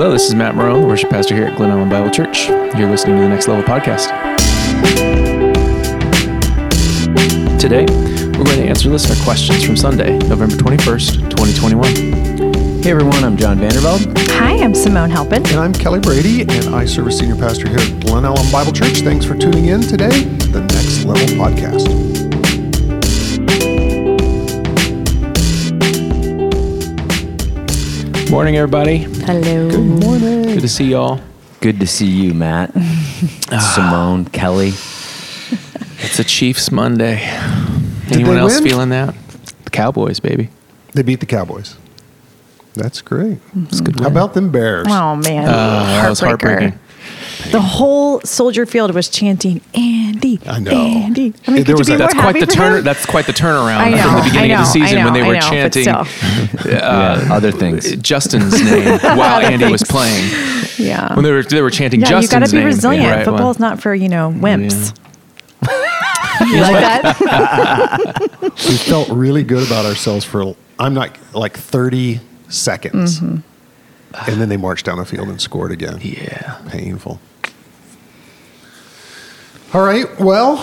Hello, this is Matt Marron, the worship pastor here at Glen Ellyn Bible Church. You're listening to the Next Level podcast. Today, we're going to answer listener questions from Sunday, November 21st, 2021. Hey everyone, I'm John Vandervelde. Hi, I'm Simone Halpin. And I'm Kelly Brady, and I serve as senior pastor here at Glen Ellyn Bible Church. Thanks for tuning in today to the Next Level Podcast. Morning, everybody. Hello. Good morning. Good to see y'all. Good to see you, Matt. Simone, Kelly. It's a Chiefs Monday. Anyone they else win? feeling that? The Cowboys, baby. They beat the Cowboys. That's great. It's a good. How win. about them Bears? Oh man, Uh, that was heartbreaking. The whole Soldier Field was chanting Andy. I know. Andy. I mean, There was a- That's quite the turn. him? That's quite the turnaround I know, from the beginning I of the season I when they were know, chanting uh, yeah, other things. Justin's name while Other Andy was playing. Yeah. When they were they were chanting yeah, Justin's name. you got Justin's to be resilient. Yeah, right, well, Football's not for you know wimps. you like that? We felt really good about ourselves for, I'm not, like 30 seconds. Mm-hmm. And then they marched down the field and scored again. Yeah. Painful. All right. Well,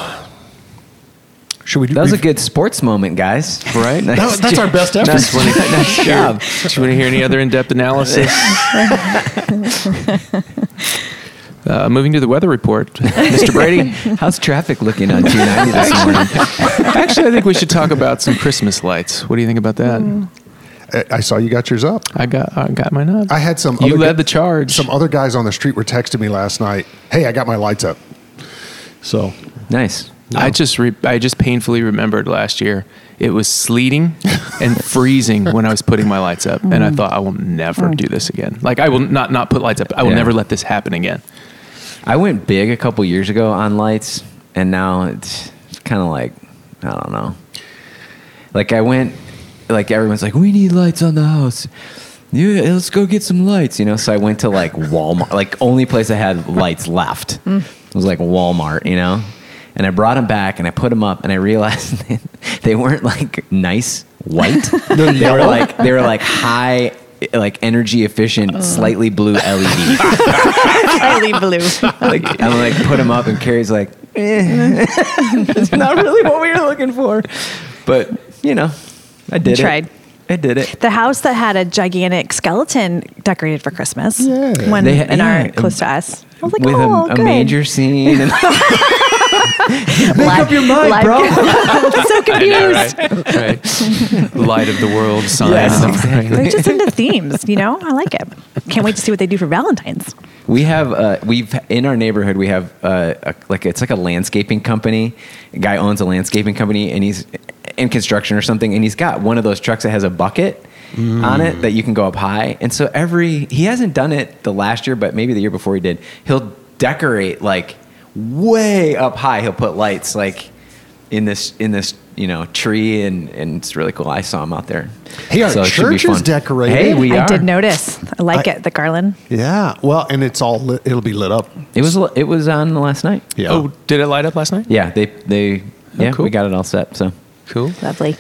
should we do That was a good sports moment, guys. Right? Nice that's our best effort. Nice, wanna- nice job. Do you want to hear any other in-depth analysis? uh, moving to the weather report, Mr. Brady. How's traffic looking on 290 this morning? Actually, I think we should talk about some Christmas lights. What do you think about that? I- I saw you got yours up. I got I got mine up. I had some. You other led gu- the charge. Some other guys on the street were texting me last night. Hey, I got my lights up. So Nice. I just re- I just painfully remembered last year. It was sleeting and freezing when I was putting my lights up, and I mm. thought I will never mm. do this again. Like I will not not put lights up. I will Yeah. never let this happen again. I went big a couple years ago on lights, and now it's kind of like I don't know. Like I went, like everyone's like, we need lights on the house. Yeah, let's go get some lights. You know, so I went to like Walmart, like only place I had lights left mm. Was like Walmart. You know, and I brought them back and I put them up, and I realized they weren't like nice white. they were like they were like high. Like energy efficient, slightly blue LED. Slightly blue. like I'm like put him up, and Carrie's like, eh. it's not really what we were looking for, but you know, I did You it. tried. I did it. The house that had a gigantic skeleton decorated for Christmas. Yeah. When They ha- in yeah, our close to us. I was like, With oh, a, a major scene, and Make up your mind, bro. I'm so confused. right? right. Light of the world sign. Yes, exactly. They're just into themes, you know. I like it. Can't wait to see what they do for Valentine's. we have uh, we've in our neighborhood we have uh, a, like it's like a landscaping company. A guy owns a landscaping company, and he's in construction or something, and he's got one of those trucks that has a bucket. On it that you can go up high, and so every he hasn't done it the last year, but maybe the year before he did. He'll decorate like way up high. He'll put lights like in this in this you know tree, and and it's really cool. I saw him out there. Hey, our So it should be church is decorated. Hey, we I are. did notice. I like I- it. The garland. yeah. Well, and it's all lit, it'll be lit up. It was it was on last night. Yeah. Oh, did it light up last night? Yeah, they they oh, yeah cool. we got it all set. So Cool. Lovely.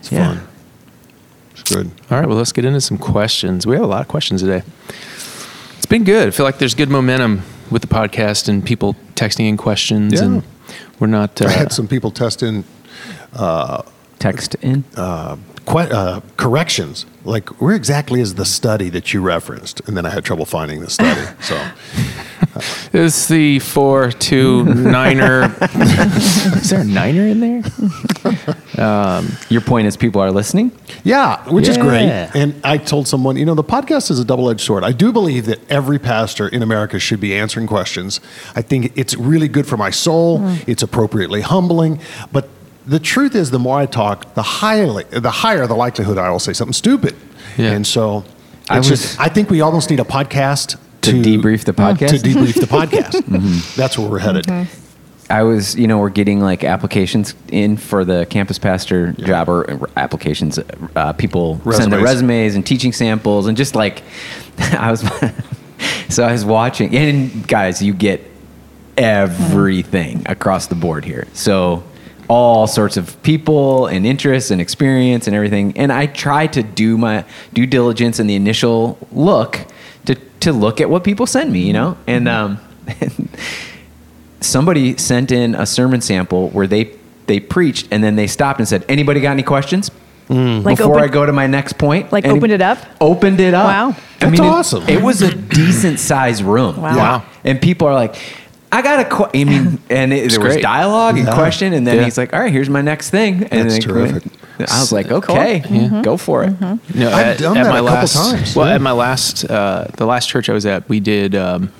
it's yeah. fun. It's good. All right, well, let's get into some questions. We have a lot of questions today. It's been good. I feel like there's good momentum with the podcast and people texting in questions, Yeah. and we're not. Uh, I had some people test in text in. que- uh, corrections, like where exactly is the study that you referenced? And then I had trouble finding the study. So uh. It's the four two niner. is there a niner in there? Um, your point is people are listening. yeah, which is great. And I told someone, you know, the podcast is a double-edged sword. I do believe that every pastor in America should be answering questions. I think it's really good for my soul. Mm. It's appropriately humbling, but the truth is, the more I talk, the higher the higher the likelihood I will say something stupid. Yeah. And so, I was- just, I think we almost need a podcast To debrief the podcast? To debrief the podcast. That's where we're headed. I was, you know, we're getting like applications in for the campus pastor job or uh, applications. Uh, people send their Resumes. resumes and teaching samples, and just like I was, so I was watching. And guys, you get everything across the board here. So all sorts of people and interests and experience and everything. And I try to do my due diligence in the initial look to to look at what people send me, you know? And um, somebody sent in a sermon sample where they they preached and then they stopped and said, "Anybody got any questions?" Like Before open- I go to my next point, Like Any- opened it up? Opened it up. Wow. I That's mean, it- awesome. It, was a decent sized room. Wow. Wow. And people are like, I got a question. I mean, and it, there was great. dialogue and Yeah. question, and then Yeah. he's like, "All right, here's my next thing." And That's then terrific. I was like, "Okay, go for it." No, I've done that a couple times, Well, yeah. at my last, uh, the last church I was at, we did. Um,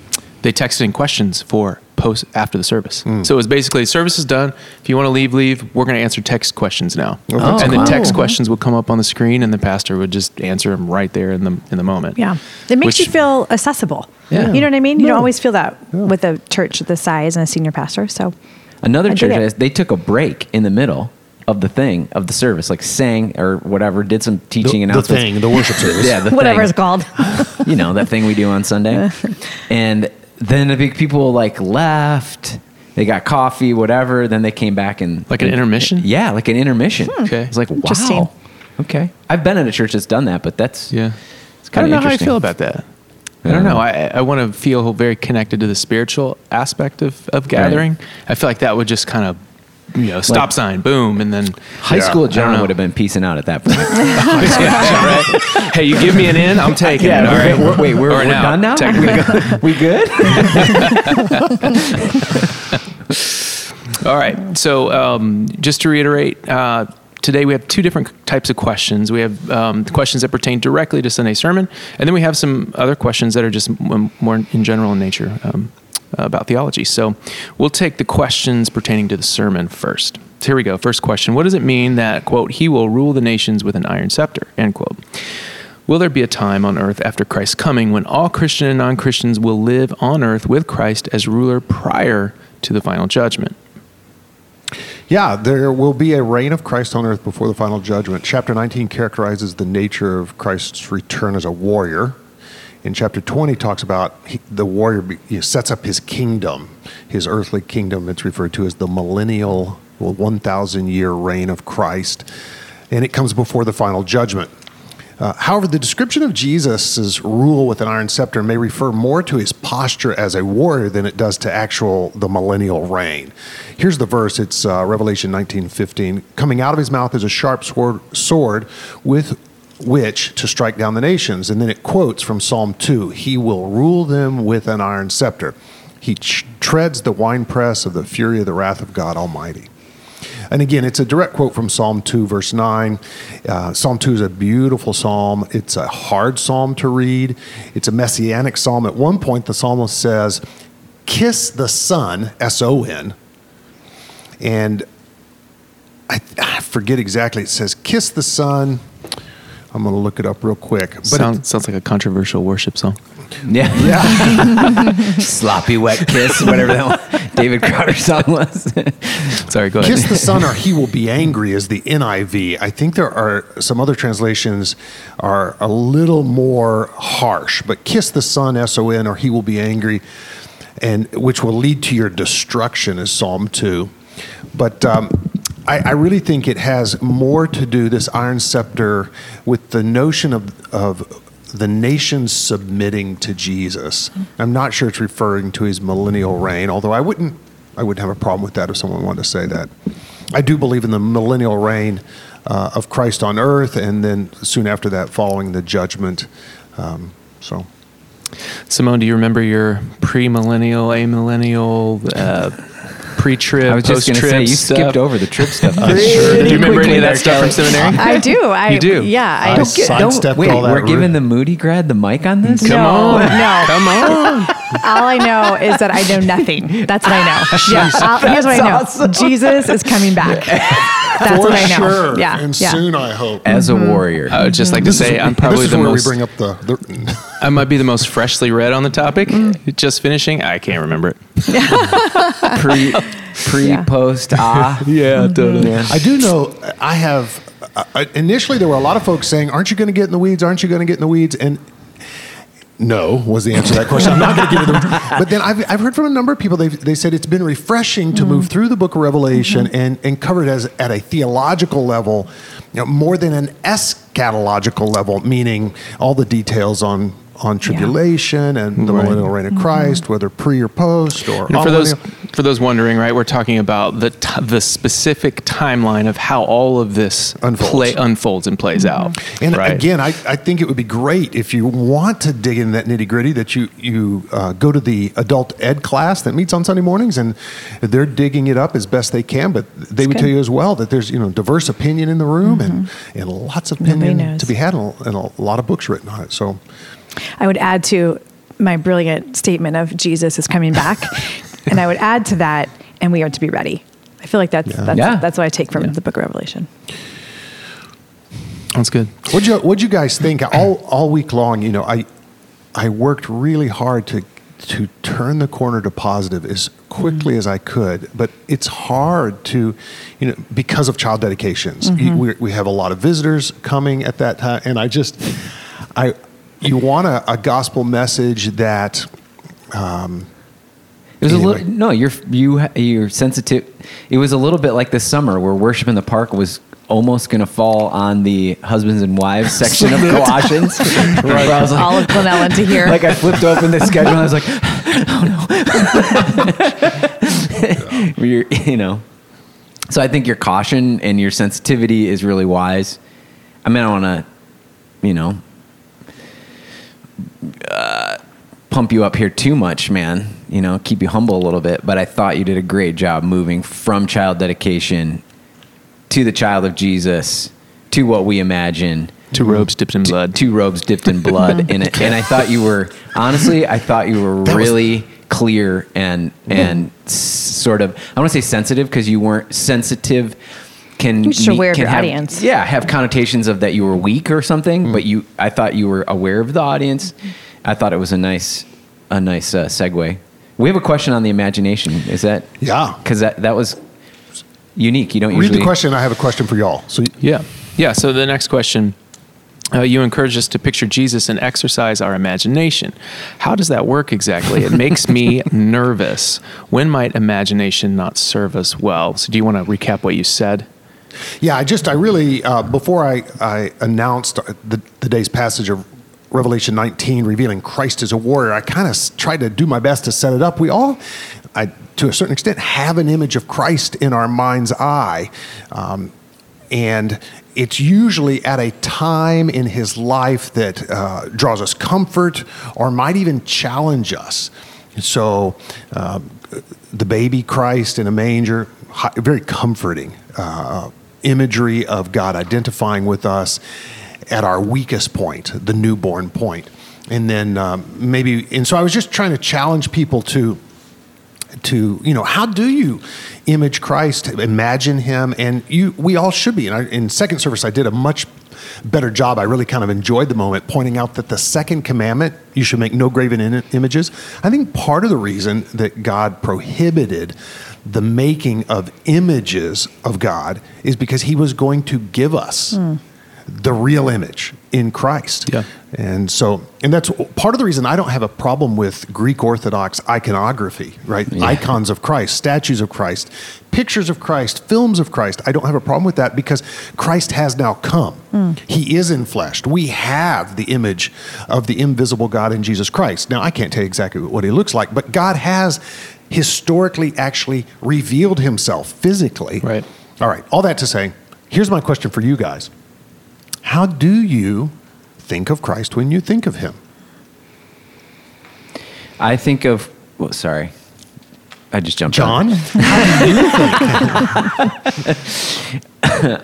they texted in questions for post after the service. Hmm. So it was basically service is done. If you want to leave, leave. We're going to answer text questions now, Oh, and cool. the text questions would come up on the screen, and the pastor would just answer them right there in the in the moment. Yeah. It makes Which- you feel accessible. Yeah. You know what I mean? You Yeah. don't always feel that with a church this size and a senior pastor. So Another I church, they took a break in the middle of the thing of the service, like sang or whatever, did some teaching the, the thing, the worship service. Yeah, the whatever thing. it's called. you know that thing we do on Sunday. and then the big people like left. They got coffee, whatever. Then they came back and Like an intermission? Yeah, like an intermission. Hmm. Okay. It's like wow. Okay, I've been at a church that's done that, but that's Yeah. It's I don't kinda know how I interesting. feel about that. I don't know. I, I want to feel very connected to the spiritual aspect of, of gathering. I feel like that would just kind of, you know, stop Like- sign, boom, and then High Yeah. school I John would have been piecing out at that point. Yeah, right? Hey, you give me an in, I'm taking it. All right. Wait, wait, we're, we're an out, done now. technically. we good? All right. So, um, just to reiterate, uh, today we have two different types of questions. We have um, questions that pertain directly to Sunday sermon, and then we have some other questions that are just m- more in general in nature um, Uh, about theology. So, we'll take the questions pertaining to the sermon first. So here we go. First question: What does it mean that quote He will rule the nations with an iron scepter? End quote. Will there be a time on earth after Christ's coming when all Christian and non Christians will live on earth with Christ as ruler prior to the final judgment? Yeah, there will be a reign of Christ on earth before the final judgment. Chapter 19 characterizes the nature of Christ's return as a warrior. In chapter 20 talks about he, the warrior he sets up his kingdom, his earthly kingdom. It's referred to as the millennial, well, 1,000 year reign of Christ. And it comes before the final judgment. Uh, however, the description of Jesus' rule with an iron scepter may refer more to his posture as a warrior than it does to actual the millennial reign. Here's the verse. It's uh, Revelation 19:15. Coming out of his mouth is a sharp sword, sword with which to strike down the nations. And then it quotes from Psalm 2 He will rule them with an iron scepter. He ch- treads the winepress of the fury of the wrath of God Almighty. And again, it's a direct quote from Psalm 2, verse 9. Uh, psalm 2 is a beautiful psalm. It's a hard psalm to read, it's a messianic psalm. At one point, the psalmist says, Kiss the Son, S O N. And I, I forget exactly. It says, Kiss the Son. I'm going to look it up real quick. But Sound, sounds like a controversial worship song. Yeah. yeah. Sloppy wet kiss, whatever that one, David Crowder song was. Sorry, go ahead. Kiss the Son or He will be angry is the NIV. I think there are some other translations are a little more harsh, but kiss the Son, S O N, or He will be angry, and which will lead to your destruction is Psalm 2. But um, I, I really think it has more to do, this iron scepter, with the notion of, of the nation submitting to Jesus. I'm not sure it's referring to his millennial reign, although I wouldn't I wouldn't have a problem with that if someone wanted to say that. I do believe in the millennial reign uh, of Christ on earth, and then soon after that, following the judgment. Um, so, Simone, do you remember your pre-millennial, amillennial, uh, pre-trip, I was just going to post-trip say, you stuff? skipped over the trip stuff. Uh, sure. Do you remember any of that stuff from seminary? I do. I You do? Yeah. I I don't get- sidestepped wait, all that we're route. giving the Moody grad the mic on this? Come No, on. no. Come on. All I know is that I know nothing. That's what I know. Yeah. I'll- here's what I know. Awesome. Jesus is coming back. That's for what I know. sure, Yeah. and yeah. soon I hope. As a warrior. I would just like to This is- say I'm probably this is the where most. we bring up the. the I might be the most freshly read on the topic. Just finishing. I can't remember it. pre, pre, Yeah. post, ah. Yeah, totally. I do know I have. Uh, initially, there were a lot of folks saying, "Aren't you going to get in the weeds? Aren't you going to get in the weeds?" And no was the answer to that question. I'm not going to give into the. But then I've, I've heard from a number of people. They they said it's been refreshing to move through the Book of Revelation mm-hmm. and and cover it as at a theological level, you know, more than an eschatological level, meaning all the details on on tribulation and the Right. millennial reign of Christ, whether pre or post or And for those amillennial. for those wondering, right, we're talking about the t- the specific timeline of how all of this Unfolds. play unfolds and plays out. And right? again, I, I think it would be great if you want to dig in that nitty gritty that you you uh, go to the adult ed class that meets on Sunday mornings, and they're digging it up as best they can. But they would good. tell you as well that there's you know diverse opinion in the room and and lots of opinion to be had and a, and a lot of books written on it. So I would add to my brilliant statement of Jesus is coming back, and I would add to that, and we are to be ready. I feel like that's Yeah. that's, Yeah. that's what I take from Yeah. the Book of Revelation. That's good. What'd you What'd you guys think all all week long? You know, I I worked really hard to to turn the corner to positive as quickly mm-hmm. as I could, but it's hard to, you know, because of child dedications. You- mm-hmm. We, we have a lot of visitors coming at that time, and I just, I, you want a, a gospel message that. Um, It was Anyway. a little no. You're you you're sensitive. It was a little bit like this summer where worship in the park was almost going to fall on the husbands and wives section of Colossians. Where I was like, All of Glen Ellyn to hear. like I flipped open the schedule and I was like, oh no. you're, you know. So I think your caution and your sensitivity is really wise. I mean, I want to, you know, uh, pump you up here too much, man. You know, keep you humble a little bit. But I thought you did a great job moving from child dedication to the child of Jesus to what we imagine Two robes dipped in blood. two robes dipped in blood and it, and I thought you were honestly I thought you were That was- really clear and and s- sort of I want to say sensitive because you weren't sensitive can You're just me- aware of can your have- audience. yeah have connotations of that you were weak or something Mm. but you I thought you were aware of the audience I thought it was a nice a nice uh, segue we have a question on the imagination is that Yeah. because that that was unique you don't read usually the question. I have a question for y'all. So Yeah. Yeah. So the next question. Uh, you encourage us to picture Jesus and exercise our imagination. How does that work exactly? It makes me nervous. When might imagination not serve us well? So, do you want to recap what you said? Yeah, I just, I really, uh, before I, I announced the, the day's passage of Revelation 19, revealing Christ as a warrior, I kind of tried to do my best to set it up. We all, I, to a certain extent, have an image of Christ in our mind's eye. Um, and it's usually at a time in his life that uh, draws us comfort or might even challenge us. So, uh, the baby Christ in a manger, very comforting uh, imagery of God identifying with us at our weakest point, the newborn point. And then um, maybe, and so I was just trying to challenge people to to you know how do you image christ imagine him? And you we all should be. And I, in second service i did a much better job. I really kind of enjoyed the moment pointing out that the second commandment you should make no graven in- images. I think part of the reason that god prohibited the making of images of god is because he was going to give us the real image in christ Yeah. and so, and that's part of the reason I don't have a problem with Greek Orthodox iconography, right? Icons of Christ, statues of Christ, pictures of Christ, films of Christ. I don't have a problem with that because Christ has now come. He is in flesh. We have the image of the invisible God in Jesus Christ. Now, I can't tell you exactly what he looks like, but God has historically actually revealed himself physically. Right. All right. All that to say, here's my question for you guys. How do you think of Christ when you think of him? I think of well, sorry I just jumped on. John?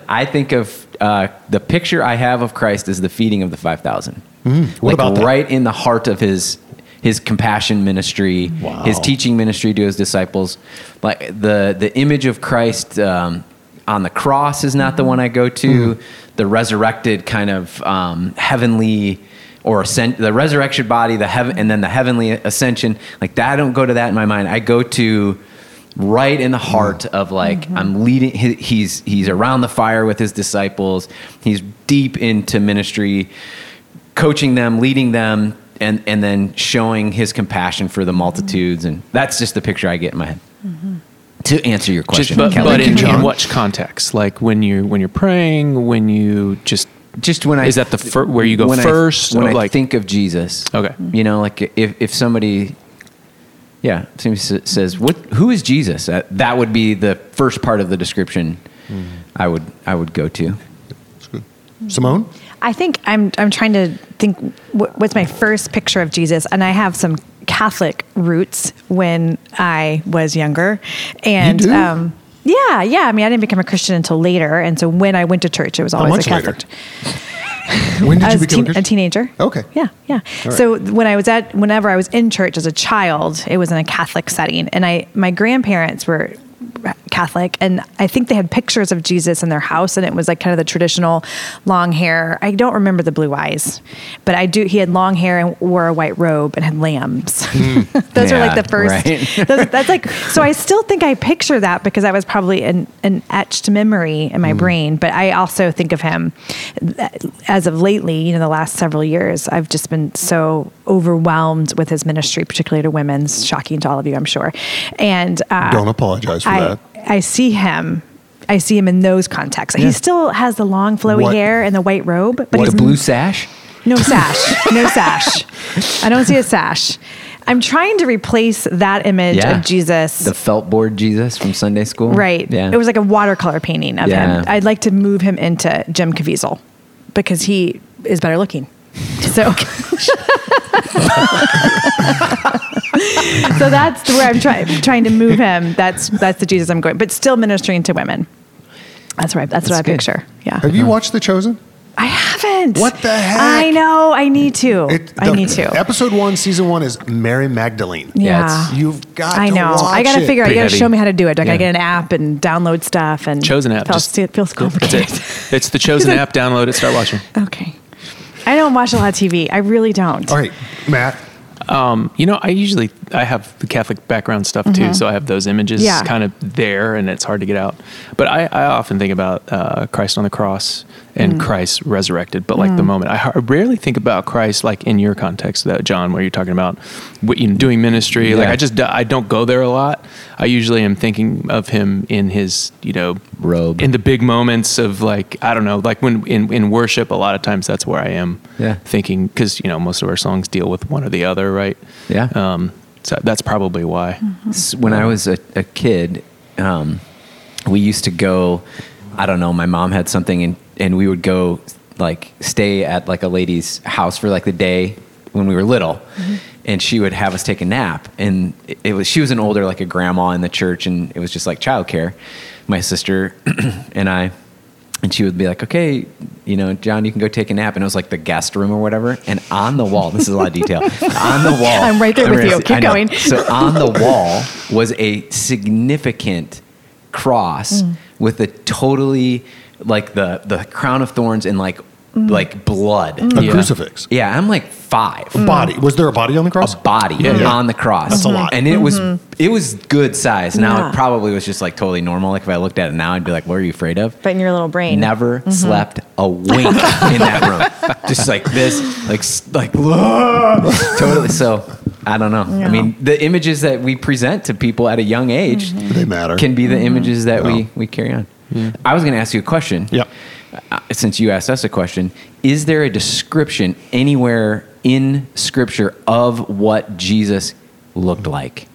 I think of uh, the picture I have of Christ as the feeding of the 5,000. Mm, what like about that? right in the heart of his his compassion ministry, Wow. his teaching ministry to his disciples. Like the the image of Christ um, on the cross is not the one I go to. Mm. The resurrected kind of um, heavenly or ascent, the resurrection body, the heaven, and then the heavenly ascension. Like that, I don't go to that in my mind. I go to right in the heart of like I'm leading. he- He's he's around the fire with his disciples. He's deep into ministry, coaching them, leading them, and and then showing his compassion for the multitudes. And that's just the picture I get in my head. Mm-hmm. To answer your Just, question, but, Kelly. but in, John. in what context? Like when you when you're praying, when you just just when I Is that the fir- where you go when I- first, when I like- think of Jesus. Okay. you know, like if if somebody, yeah, somebody says, "What? Who is Jesus?" That, that would be the first part of the description. Mm. I would I would go to. It's good. Simone? I think I'm I'm trying to think what's my first picture of Jesus, and I have some Catholic roots when I was younger, and You um, yeah, yeah. I mean, I didn't become a Christian until later, and so when I went to church, it was always a Catholic. When did I you become teen- a a teenager. Okay. Yeah, yeah. Right. So when I was at, whenever I was in church as a child, it was in a Catholic setting, and I, my grandparents were Catholic, and I think they had pictures of Jesus in their house, and it was like kind of the traditional long hair. I don't remember the blue eyes, but I do. He had long hair and wore a white robe and had lambs. Hmm. those are like the first. right. those- that's like so. I still think I picture that because that was probably an, an etched memory in my hmm. brain. But I also think of him uh, as of lately. You know, the last several years, I've just been so overwhelmed with his ministry, particularly to women. Shocking to all of you, I'm sure. And uh, Don't apologize I, that. I see him. I see him in those contexts. He still has the long flowy What- hair and the white robe, but The he's blue sash. no sash. No sash. I don't see a sash. I'm trying to replace that image Yeah. of Jesus. The felt board Jesus from Sunday school. right. Yeah. It was like a watercolor painting of Yeah. him. I'd like to move him into Jim Caviezel because he is better looking. So, so that's where I'm trying trying to move him. That's that's the Jesus I'm going, but still ministering to women. That's right. That's, what I picture. Yeah. Have you watched The Chosen? I haven't. What the heck? I know. I need to. It- I need to. Episode one, season one is Mary Magdalene. Yeah. it's- You've got I to know. watch I got to figure out. You got to show me how to do it. I got Yeah. to get an app and download stuff and Chosen app. Feels, Just- it feels That's complicated. it. It's the chosen app. Download it. Start watching. okay. I don't watch a lot of TV. I really don't. All right, Matt. Um, you know, I usually I have the Catholic background stuff too, so I have those images Mm-hmm. Yeah. kind of there, and it's hard to get out. But I, I often think about uh, Christ on the cross and Mm. Christ resurrected. But like the moment, I har- rarely think about Christ like in your context, that John, where you're talking about what, you know, doing ministry. Like I just I don't go there a lot. I usually am thinking of him in his you know Robe. in the big moments of like I don't know, like when in in worship. A lot of times that's where I am Yeah. thinking because you know most of our songs deal with one or the other, right? Yeah. Um, so that's probably why. S- when I was a, a kid, um, we used to go. I don't know. My mom had something, and and we would go like stay at like a lady's house for like the day when we were little, and she would have us take a nap. And it, it was she was an older like a grandma in the church, and it was just like childcare. My sister and I. And she would be like, okay, you know, John, you can go take a nap. And it was like the guest room or whatever. And on the wall, this is a lot of detail. On the wall, I'm right there with you. I Keep going. So on the wall was a significant cross Mm. with a totally like the the crown of thorns and like Mm. like blood. A Yeah. crucifix. Yeah, I'm like five. Body. Was there a body on the cross? A body Yeah, yeah. on the cross. That's a lot. And it was it was good size. Now Mm-hmm. Yeah. it probably was just like totally normal. Like if I looked at it now, I'd be like, "What are you afraid of?" But in your little brain. Never Mm-hmm. slept a wink in that room. Just like this, like s- like totally. So I don't know. I mean, the images that we present to people at a young age Mm-hmm. They matter. can be the images that Yeah. we we carry on. I was going to ask you a question. Yep. Uh, since you asked us a question, is there a description anywhere in Scripture of what Jesus looked like?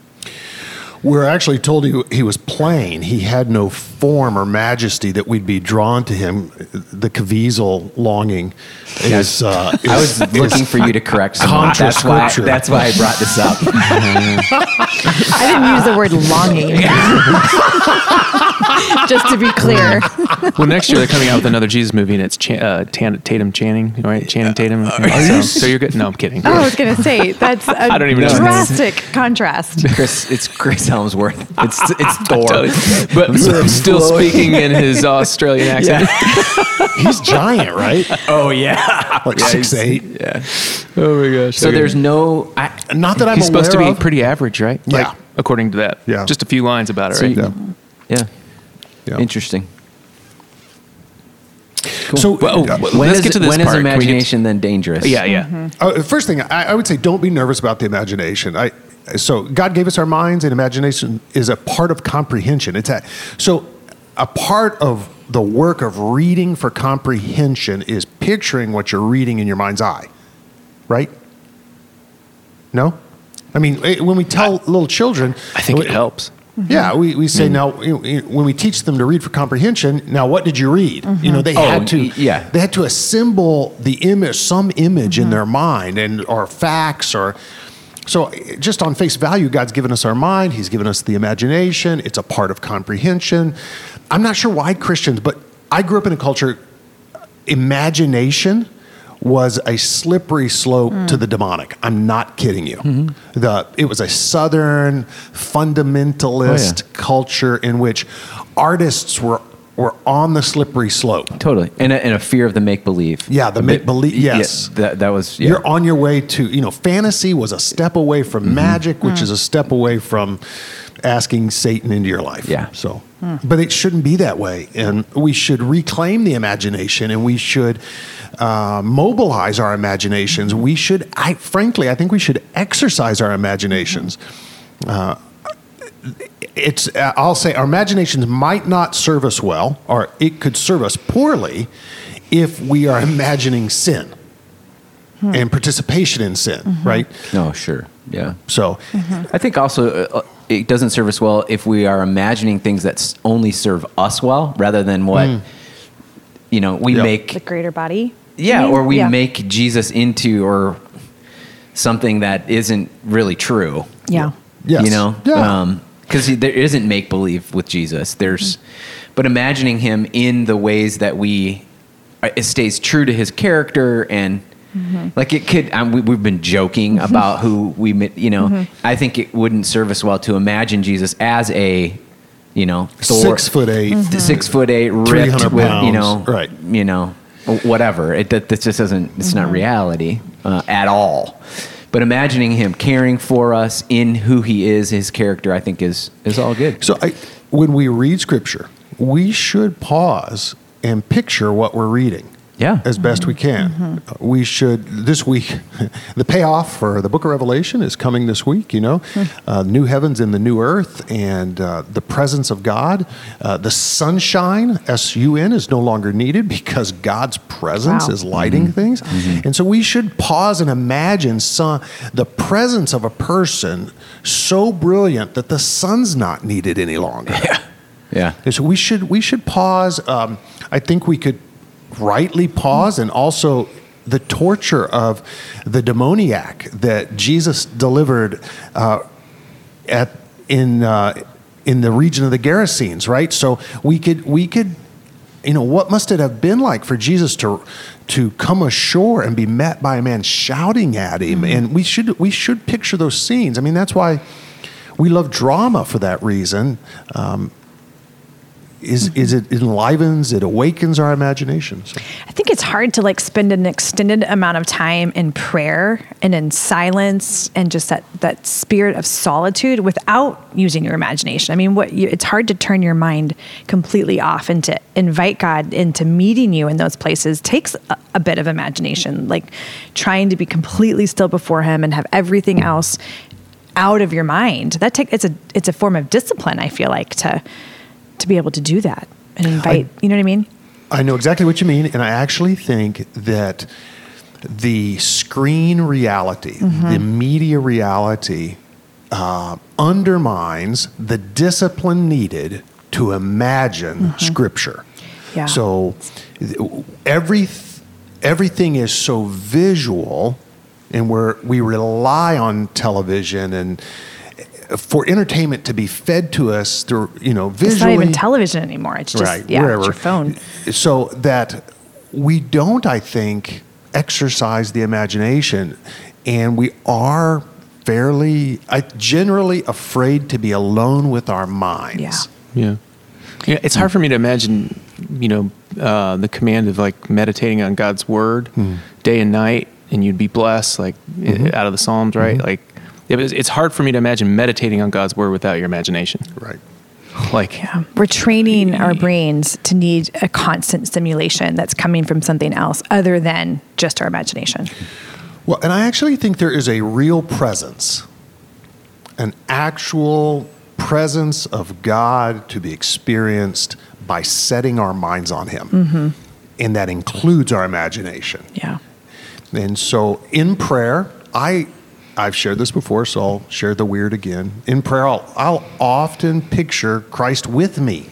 We're actually told he, he was plain. He had no form or majesty that we'd be drawn to him. The Caviezel longing is. Uh, I was is- looking is for you to correct someone. That's why, scripture. that's why I brought this up. I didn't use the word longing. Just to be clear. Well, next year they're coming out with another Jesus movie, and it's Ch- uh, Tan- Tatum Channing, right? Channing Tatum. so, so you're good. No, I'm kidding. Oh, I was going to say, that's a I don't even know his drastic contrast. Chris, it's Chris Hemsworth. It's it's Thor. Totally. But s- still speaking in his Australian accent. He's giant, right? Oh yeah. Like six eight. Yeah. Oh my gosh. So there's no. I, Not that I'm He's supposed to be of. pretty average, right? Yeah. Like, according to that. Yeah. Just a few lines about it, So right? you- Yeah. yeah. Yeah. Interesting. Cool. So, Well, oh, uh, when let's is, get to this when part. is Can to- imagination then dangerous? Yeah, yeah. Mm-hmm. Uh, first thing, I, I would say don't be nervous about the imagination. I, so God gave us our minds, and imagination is a part of comprehension. It's a, so a part of the work of reading for comprehension is picturing what you're reading in your mind's eye, right? No? I mean, eh, when we tell little children, I think it helps. Mm-hmm. Yeah, we, we say mm-hmm. now you know, when we teach them to read for comprehension. Now, what did you read? You mm-hmm. know, they Oh, had to. yeah. they had to assemble the image, some image in their mind, and or facts, or so. Just on face value, God's given us our mind. He's given us the imagination. It's a part of comprehension. I'm not sure why Christians, but I grew up in a culture. Imagination was a slippery slope to hmm. the demonic. I'm not kidding you. Mm-hmm. The it was a southern fundamentalist Oh, culture in which artists were were on the slippery slope. Totally, and a, and a fear of the make believe. Yeah, the make-believe- yes. that that was. Yeah. You're on your way to, you know, fantasy was a step away from Mm-hmm. magic, which mm. is a step away from asking Satan into your life. Yeah. So, hmm. but it shouldn't be that way. And we should reclaim the imagination and we should uh, mobilize our imaginations. We should, I frankly, I think we should exercise our imaginations. Uh, it's uh, I'll say our imaginations might not serve us well, or it could serve us poorly if we are imagining sin and participation in sin, right? No, sure. Yeah. So, I think also uh, it doesn't serve us well if we are imagining things that only serve us well, rather than what you know we Yeah. make. The greater body. Yeah, you mean? or we Yeah. make Jesus into or something that isn't really true. Yeah. Yes. You know, Yeah. because there isn't make believe with Jesus. There's, Mm-hmm. but imagining him in the ways that we, uh, it stays true to his character and. Mm-hmm. Like it could, um, we, we've been joking about who we, met, you know. Mm-hmm. I think it wouldn't serve us well to imagine Jesus as a, you know, Thor, six foot 8 Mm-hmm. six foot eight, ripped 300 with you know, pounds, right. You know, whatever. It that, that just doesn't. It's not reality uh, at all. But imagining him caring for us in who he is, his character, I think is is all good. So, I, when we read scripture, we should pause and picture what we're reading. Yeah. As best we can. Uh, We should, this week, the payoff for the book of Revelation is coming this week, you know. Uh, new heavens and the new earth and uh, the presence of God. Uh, the sunshine, S U N, is no longer needed because God's presence Wow. is lighting things. And so we should pause and imagine sun, the presence of a person so brilliant that the sun's not needed any longer. Yeah. And so we should we should pause. Um, I think we could rightly pause, and also the torture of the demoniac that Jesus delivered uh, at in uh, in the region of the Gerasenes. Right. So we could we could. You know what must it have been like for Jesus to to come ashore and be met by a man shouting at him? And we should we should picture those scenes. I mean, that's why we love drama for that reason. Um, is mm-hmm. is it enlivens, it awakens our imaginations. I think it's hard to like spend an extended amount of time in prayer and in silence and just that that spirit of solitude without using your imagination. I mean, what you, it's hard to turn your mind completely off and to invite God into meeting you in those places takes a, a bit of imagination, like trying to be completely still before Him and have everything else out of your mind. That take it's a it's a form of discipline. I feel like to to be able to do that and invite. you know what I mean? I know exactly what you mean, and I actually think that the screen reality, the media reality, uh, undermines the discipline needed to imagine Scripture. Yeah. So every everything is so visual, and we're we rely on television and for entertainment to be fed to us through you know visually It's not even television anymore. It's just right yeah, wherever it's your phone. so that we don't i think exercise the imagination and we are fairly I, generally afraid to be alone with our minds Yeah. Yeah. Yeah, it's hard for me to imagine, you know, uh, the command of like meditating on God's word hmm. day and night, and you'd be blessed, like i- out of the Psalms, right? Mm-hmm. Like, yeah, but it's, it's hard for me to imagine meditating on God's word without your imagination. right Like, Yeah. We're training our brains to need a constant stimulation that's coming from something else other than just our imagination. well and i actually think there is a real presence an actual presence of god to be experienced by setting our minds on Him. Mm-hmm. And that includes our imagination. Yeah. And so in prayer, I I've shared this before, so I'll share the weird again. In prayer, I'll, I'll often picture Christ with me.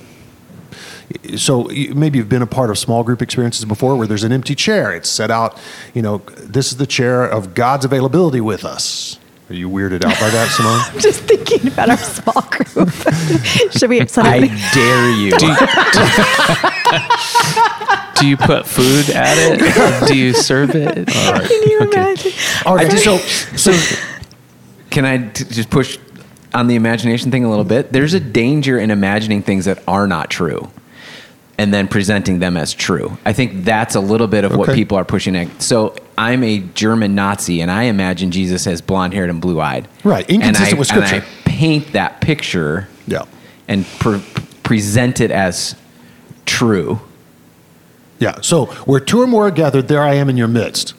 So maybe you've been a part of small group experiences before where there's an empty chair. It's set out, you know, this is the chair of God's availability with us. Are you weirded out by that, Simone? I'm just thinking about our small group. Should we set I dare you. Do you put food at it? Do you serve it? Can you imagine? All right, so, So, can I t- just push on the imagination thing a little bit? There's a danger in imagining things that are not true and then presenting them as true. I think that's a little bit of what people are pushing at. So, I'm a German Nazi and I imagine Jesus as blonde haired and blue eyed. Right, And inconsistent I- with and Scripture. I paint that picture yeah. and pre- present it as true. Yeah. So where two or more are gathered, there I am in your midst.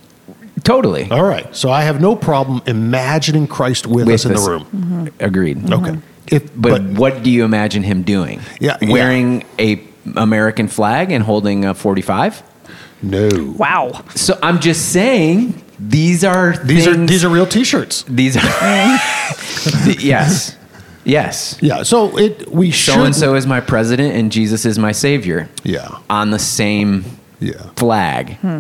Totally. All right. So I have no problem imagining Christ with, us in us. the room. Mm-hmm. Agreed. Okay. Mm-hmm. If, But, what do you imagine him doing? Yeah, yeah. Wearing a American flag and holding a 45? no. Wow. So I'm just saying these are These are these are real T-shirts. these are yes. Yes. Yeah. So it we. So and so is my president and Jesus is my savior Yeah. on the same Yeah. flag. Hmm.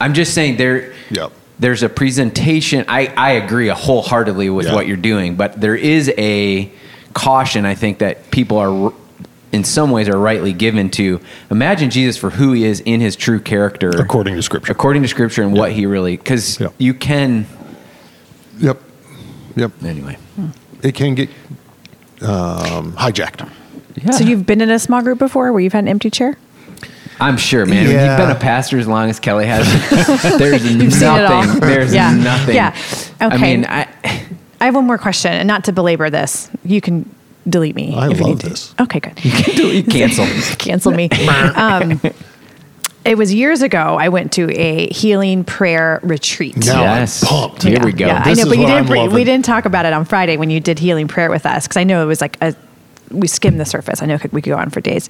I'm just saying there Yep. there's a presentation. I, I agree wholeheartedly with Yeah. what you're doing, but there is a caution I think that people are in some ways are rightly given to imagine Jesus for who he is in his true character According to Scripture. according to scripture and what he really cuz Yeah. you can Yep. Yep. anyway. It can get um, hijacked. Yeah. So you've been in a small group before where you've had an empty chair? I'm sure, man. When Yeah. You've been a pastor as long as Kelly has. there's seen it all. nothing. There's Yeah. nothing. Yeah. I Okay. mean, I, I have one more question, and not to belabor this. You can delete me. I if you love need to. this. Okay, good. you can't delete cancel. Cancel me. um, it was years ago. I went to a healing prayer retreat. Now Yes. I'm pumped. Here we go. Yeah, I know, is but you what didn't. I'm bring- we didn't talk about it on Friday when you did healing prayer with us because I know it was like a. We skimmed the surface. I know we could go on for days.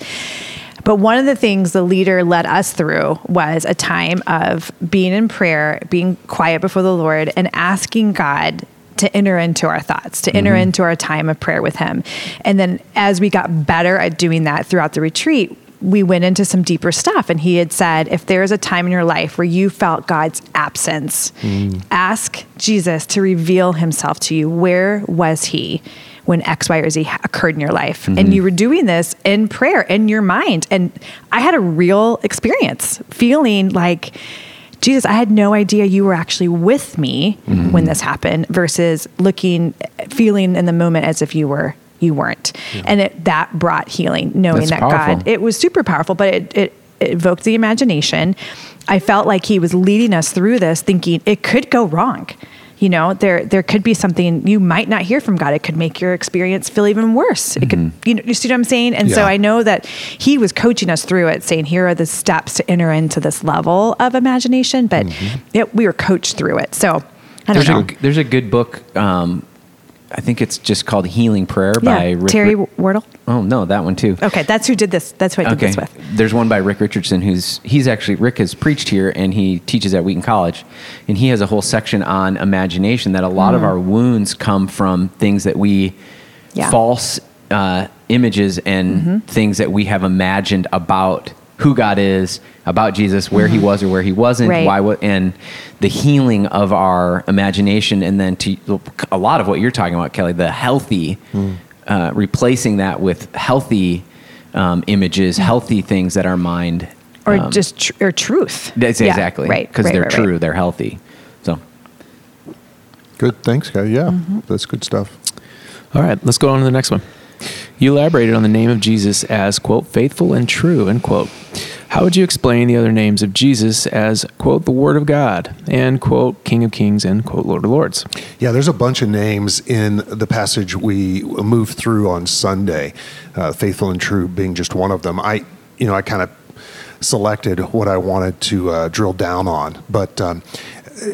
But one of the things the leader led us through was a time of being in prayer, being quiet before the Lord, and asking God to enter into our thoughts, to enter mm-hmm. into our time of prayer with Him. And then as we got better at doing that throughout the retreat, we went into some deeper stuff. And he had said, if there's a time in your life where you felt God's absence, mm. ask Jesus to reveal himself to you. Where was he? When X, Y, or Z occurred in your life. And mm-hmm. you were doing this in prayer, in your mind. And I had a real experience feeling like, Jesus, I had no idea you were actually with me mm-hmm. when this happened versus looking, feeling in the moment as if you were. You weren't, and it, that brought healing, knowing That's that powerful. God. It was super powerful, but it, it, it evoked the imagination. I felt like He was leading us through this, thinking it could go wrong. You know, there there could be something you might not hear from God. It could make your experience feel even worse. It could, you know, you see what I'm saying? And so I know that He was coaching us through it, saying, "Here are the steps to enter into this level of imagination." But it, we were coached through it. So I don't There's know. a, there's a good book. Um, I think it's just called Healing Prayer by Rick. Terry Ri- Wardle. oh no, that one too. Okay, that's who did this. That's who I did Okay. this with. There's one by Rick Richardson who's he's actually Rick has preached here and he teaches at Wheaton College, and he has a whole section on imagination that a lot of our wounds come from things that we Mm. Yeah. Mm-hmm. false uh, images and things that we have imagined about who God is, about Jesus, where He was or where He wasn't, Mm-hmm. Right. why, what, and the healing of our imagination, and then to a lot of what you're talking about, Kelly, the healthy, Mm. uh, replacing that with healthy um, images, healthy things that our mind, Or um, just tr- or truth. that's Yeah, exactly right because right, they're right, right. true, they're healthy. So Good. Thanks, guy. Yeah, Mm-hmm. that's good stuff. All right, let's go on to the next one. You elaborated on the name of Jesus as, quote, faithful and true, end quote. How would you explain the other names of Jesus as, quote, the Word of God, and, quote, King of Kings, and, quote, Lord of Lords? Yeah, there's a bunch of names in the passage we moved through on Sunday, uh, faithful and true being just one of them. I, you know, I kind of selected what I wanted to uh, drill down on, but um,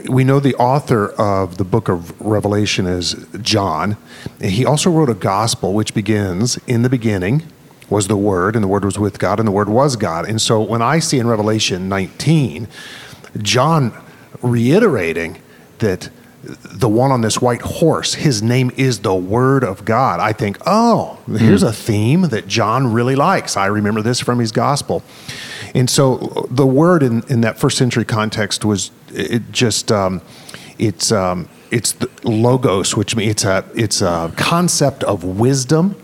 we know the author of the book of Revelation is John. He also wrote a gospel which begins in the beginning was the Word, and the Word was with God, and the Word was God. And so when I see in Revelation 19, John reiterating that the one on this white horse, his name is the Word of God. I think, oh, here's hmm. a theme that John really likes. I remember this from his gospel. And so the word in, in that first century context was it just, um, it's, um, it's the logos, which means it's a, it's a concept of wisdom.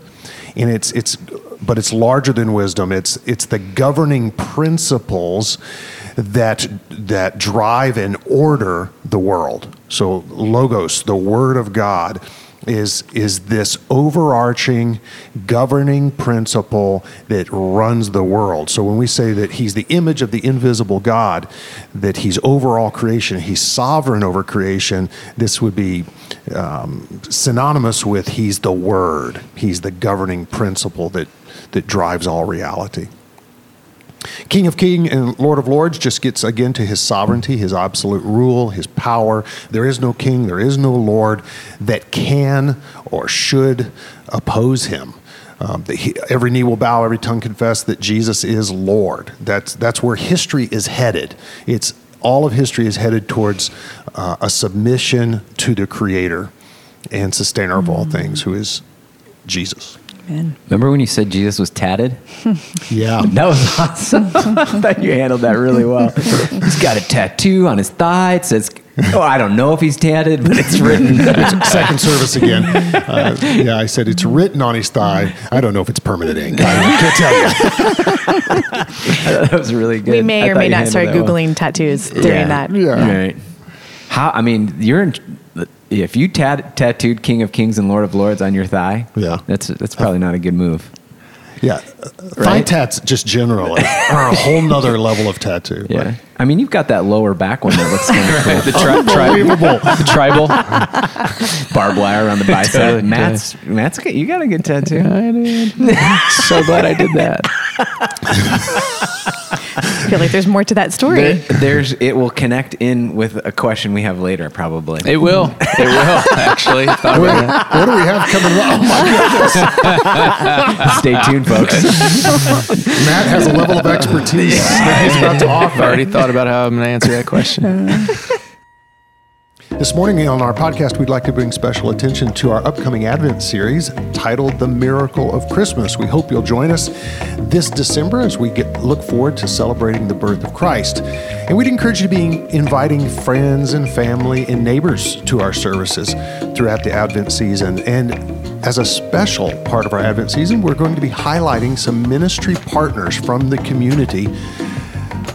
And it's, it's, but it's larger than wisdom. It's, it's the governing principles that that drive and order the world. So logos, the word of God, is is this overarching governing principle that runs the world. So when we say that he's the image of the invisible God, that he's over all creation, he's sovereign over creation, this would be um, synonymous with he's the word. He's the governing principle that that drives all reality. King of King and Lord of Lords just gets again to his sovereignty, his absolute rule, his power. There is no king, there is no Lord that can or should oppose him. Um, he, every knee will bow, every tongue confess that Jesus is Lord. That's, that's where history is headed. It's all of history is headed towards uh, a submission to the Creator and sustainer of all things, who is Jesus. Amen. Remember when you said Jesus was tatted? Yeah. That was awesome. I thought you handled that really well. He's got a tattoo on his thigh. It says, "Oh, I don't know if he's tatted, but it's written." Second service again. Uh, yeah, I said it's written on his thigh. I don't know if it's permanent ink. I can't tell you. that was really good. We may I or may not start that well. Googling tattoos during Yeah. that. Yeah. Right. How? I mean, you're in. If you tat, tattooed King of Kings and Lord of Lords on your thigh, Yeah. that's that's probably not a good move. Yeah. Thigh tats just generally are a whole nother level of tattoo. Yeah. I mean, you've got that lower back one that looks kind of cool. the tri- tri- the tribal. barbed wire on the bicep. Totally, Matt's, Matt's, got- you got a good tattoo. I did. so glad I did that. I feel like there's more to that story. There- there's, it will connect in with a question we have later, probably. It will. It will. Actually, Thought Wait, about that. what do we have coming up? Oh my goodness! Stay tuned, folks. Matt has a level of expertise that he's about to I've already thought about how I'm going to answer that question. This morning on our podcast, we'd like to bring special attention to our upcoming Advent series titled The Miracle of Christmas. We hope you'll join us this December as we get, look forward to celebrating the birth of Christ. And we'd encourage you to be inviting friends and family and neighbors to our services throughout the Advent season. And as a special part of our Advent season, we're going to be highlighting some ministry partners from the community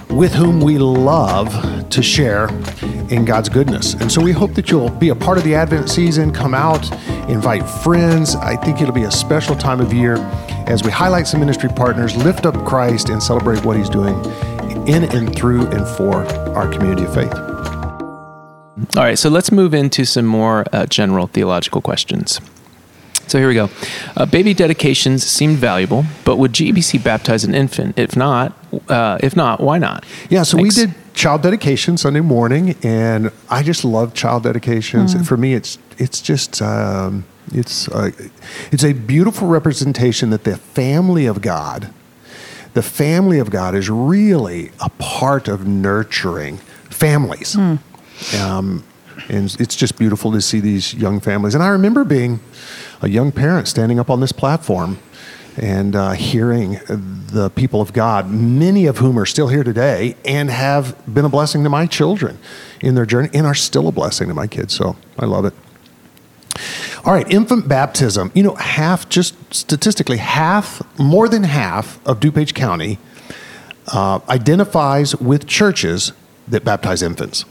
with whom we love to share in God's goodness. And so we hope that you'll be a part of the Advent season, come out, invite friends. I think it'll be a special time of year as we highlight some ministry partners, lift up Christ, and celebrate what He's doing in and through and for our community of faith. All right, so let's move into some more uh, general theological questions. So here we go. Uh, baby dedications seemed valuable, but would GBC baptize an infant? If not, uh, if not, why not? Yeah, so Thanks. we did child dedication Sunday morning, and I just love child dedications. For me, it's it's just um, it's uh, it's a beautiful representation that the family of God, the family of God, is really a part of nurturing families. Um, and it's just beautiful to see these young families. And I remember being a young parent standing up on this platform and uh, hearing the people of God, many of whom are still here today and have been a blessing to my children in their journey and are still a blessing to my kids. So I love it. All right, infant baptism. You know, half, just statistically, half, more than half of DuPage County uh, identifies with churches that baptize infants.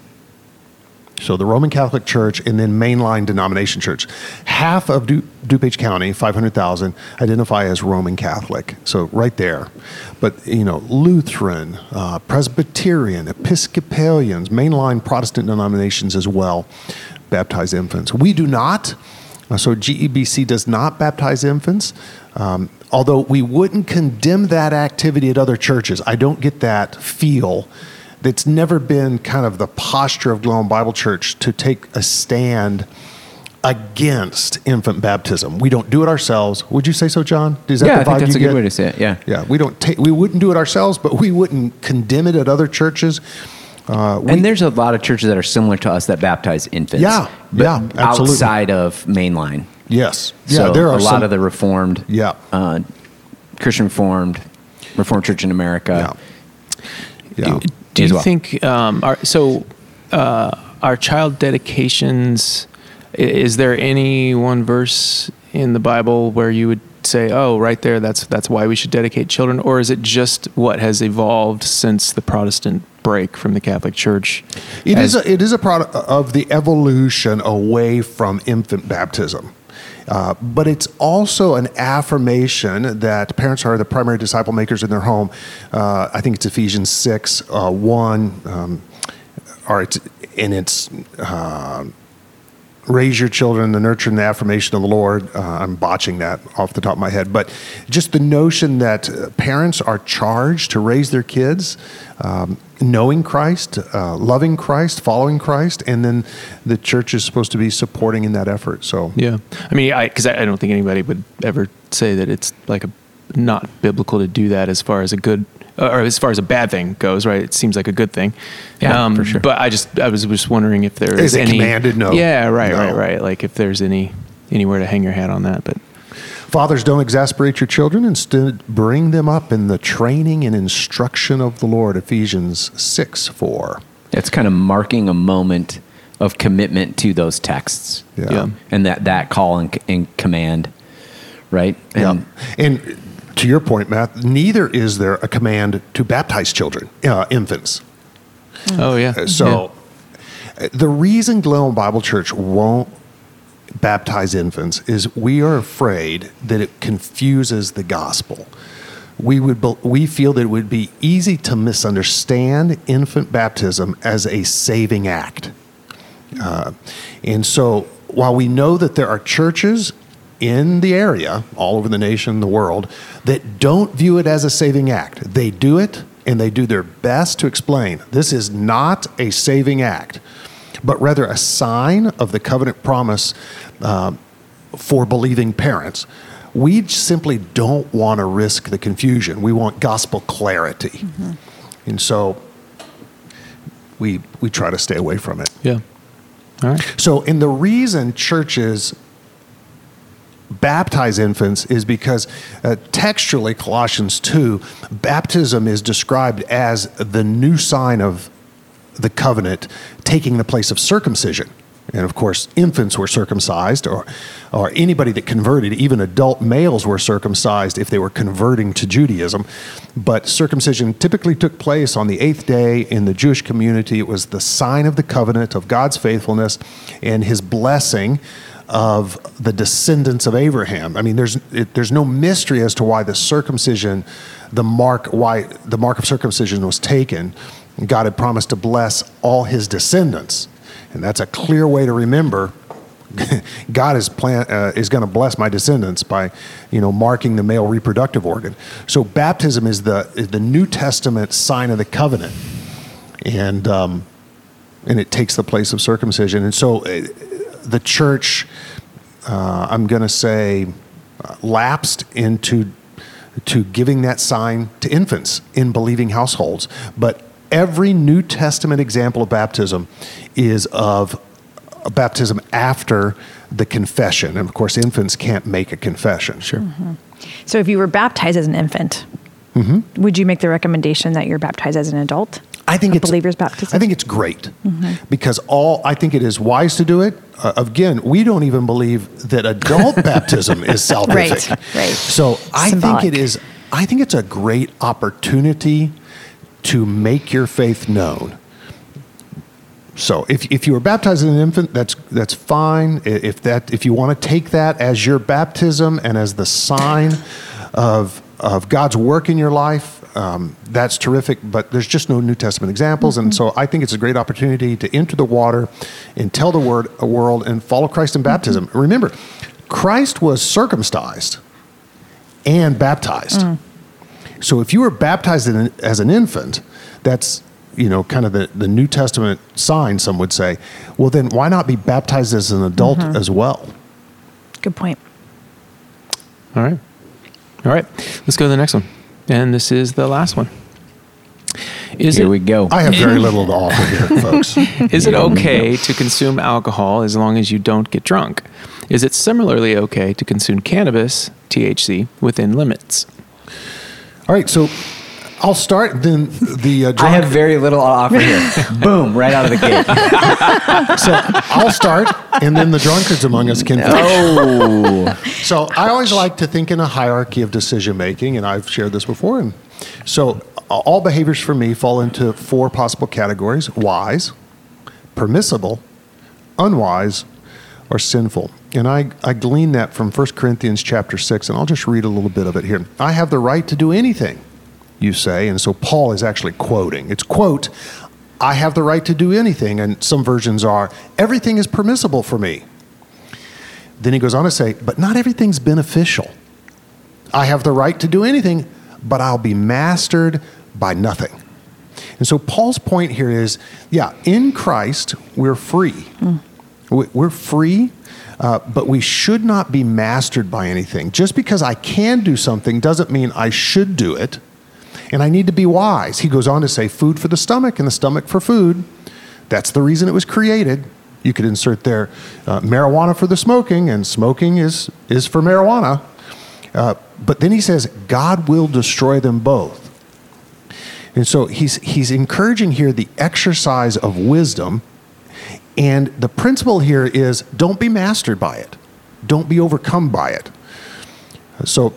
So the Roman Catholic Church and then mainline denomination church. Half of du- DuPage County, 500,000, identify as Roman Catholic. So right there. But, you know, Lutheran, uh, Presbyterian, Episcopalians, mainline Protestant denominations as well baptize infants. We do not. Uh, So GEBC does not baptize infants. Um, although we wouldn't condemn that activity at other churches. I don't get that feel that's never been kind of the posture of Glen Ellyn Bible Church to take a stand against infant baptism. We don't do it ourselves. Would you say so, John? Is Yeah, the I think that's you a good get? way to say it, yeah. Yeah, we don't take. We wouldn't do it ourselves, but we wouldn't condemn it at other churches. Uh, we, and there's a lot of churches that are similar to us that baptize infants. Yeah, yeah, absolutely. Outside of mainline. yes, yeah, so there are a lot some, of the Reformed, Yeah. uh, Christian Reformed, Reformed Church in America. Yeah, yeah. Do as you well. think um, our, so? Uh, our child dedications. Is there any one verse in the Bible where you would say, "Oh, right there, that's that's why we should dedicate children," or is it just what has evolved since the Protestant break from the Catholic Church? It is as- a, it is a product of the evolution away from infant baptism. Uh, but it's also an affirmation that parents are the primary disciple makers in their home. Uh, I think it's Ephesians 6 uh, 1, um, or it's, and it's uh, raise your children the nurture and the affirmation of the Lord. Uh, I'm botching that off the top of my head, but just the notion that parents are charged to raise their kids um, knowing Christ, uh, loving Christ, following Christ, and then the church is supposed to be supporting in that effort. So, Yeah, I mean, I because I, I don't think anybody would ever say that it's like a not biblical to do that as far as a good or as far as a bad thing goes, right? It seems like a good thing. Yeah, for sure. But I just I was just wondering if there Is is it any commanded? No. Yeah, right, No. right, right. Like if there's any anywhere to hang your hat on that, but fathers, don't exasperate your children. Instead, bring them up in the training and instruction of the Lord. Ephesians 6 4. It's kind of marking a moment of commitment to those texts. Yeah. Yeah. And that, that call and, and command, right? And yeah. And to your point, Matt, neither is there a command to baptize children, uh, infants. oh yeah. So uh, the reason Glen Ellyn Bible Church won't baptize infants is we are afraid that it confuses the gospel. We would we feel that it would be easy to misunderstand infant baptism as a saving act. Uh, and so while we know that there are churches in the area, all over the nation, the world, that don't view it as a saving act, they do it and they do their best to explain this is not a saving act, but rather a sign of the covenant promise um, for believing parents. We simply don't want to risk the confusion. We want gospel clarity. And so we, we try to stay away from it. yeah. All right. So, and the reason churches baptize infants is because uh, textually, Colossians 2, baptism is described as the new sign of the covenant taking the place of circumcision. And of course, infants were circumcised, or, or anybody that converted, even adult males were circumcised if they were converting to Judaism. But circumcision typically took place on the eighth day in the Jewish community. It was the sign of the covenant of God's faithfulness and his blessing of the descendants of Abraham. I mean, there's, it, there's no mystery as to why the circumcision, the mark, why the mark of circumcision was taken. God had promised to bless all his descendants. And that's a clear way to remember God is plan uh, is going to bless my descendants by, you know, marking the male reproductive organ. So baptism is the is the New Testament sign of the covenant, and um, and it takes the place of circumcision. And so, uh, the church, uh, I'm going to say, uh, lapsed into to giving that sign to infants in believing households, but every New Testament example of baptism is of a baptism after the confession. And of course, infants can't make a confession. Sure. Mm-hmm. So if you were baptized as an infant, mm-hmm. would you make the recommendation that you're baptized as an adult? I think A it's believer's baptism. I think it's great mm-hmm. because all I think it is wise to do it. Uh, again, we don't even believe that adult baptism is salvific. Right, right. So I Symbolic. think it is. I think it's a great opportunity to make your faith known. So if, if you were baptized as an infant, that's that's fine. If that if you want to take that as your baptism and as the sign of of God's work in your life, um, that's terrific. But there's just no New Testament examples, and mm-hmm. so I think it's a great opportunity to enter the water and tell the word a world and follow Christ in baptism. Mm-hmm. Remember, Christ was circumcised and baptized. Mm. So if you were baptized in, as an infant, that's you know, kind of the, the New Testament sign, some would say, well, then why not be baptized as an adult mm-hmm. as well? Good point. All right. All right. Let's go to the next one. And this is the last one. Is Here it, we go. I have very little to offer here, folks. Is it okay to consume alcohol as long as you don't get drunk? Is it similarly okay to consume cannabis, THC, within limits? All right, so I'll start. Then the uh, I have very little to offer here. Boom, right out of the gate. so I'll start, and then the drunkards among us can. finish. Oh, So I always like to think in a hierarchy of decision making, and I've shared this before. And so all behaviors for me fall into four possible categories: wise, permissible, unwise, or sinful. And I, I glean that from 1 Corinthians chapter 6, and I'll just read a little bit of it here. I have the right to do anything, you say. And so Paul is actually quoting. It's quote, I have the right to do anything. And some versions are, everything is permissible for me. Then he goes on to say, but not everything's beneficial. I have the right to do anything, but I'll be mastered by nothing. And so Paul's point here is yeah, in Christ, we're free. Mm. We- We're free, uh, but we should not be mastered by anything. Just because I can do something doesn't mean I should do it. And I need to be wise. He goes on to say, food for the stomach and the stomach for food. That's the reason it was created. You could insert there uh, marijuana for the smoking, and smoking is, is for marijuana. Uh, but then he says, God will destroy them both. And so he's, he's encouraging here the exercise of wisdom. And the principle here is don't be mastered by it, don't be overcome by it. So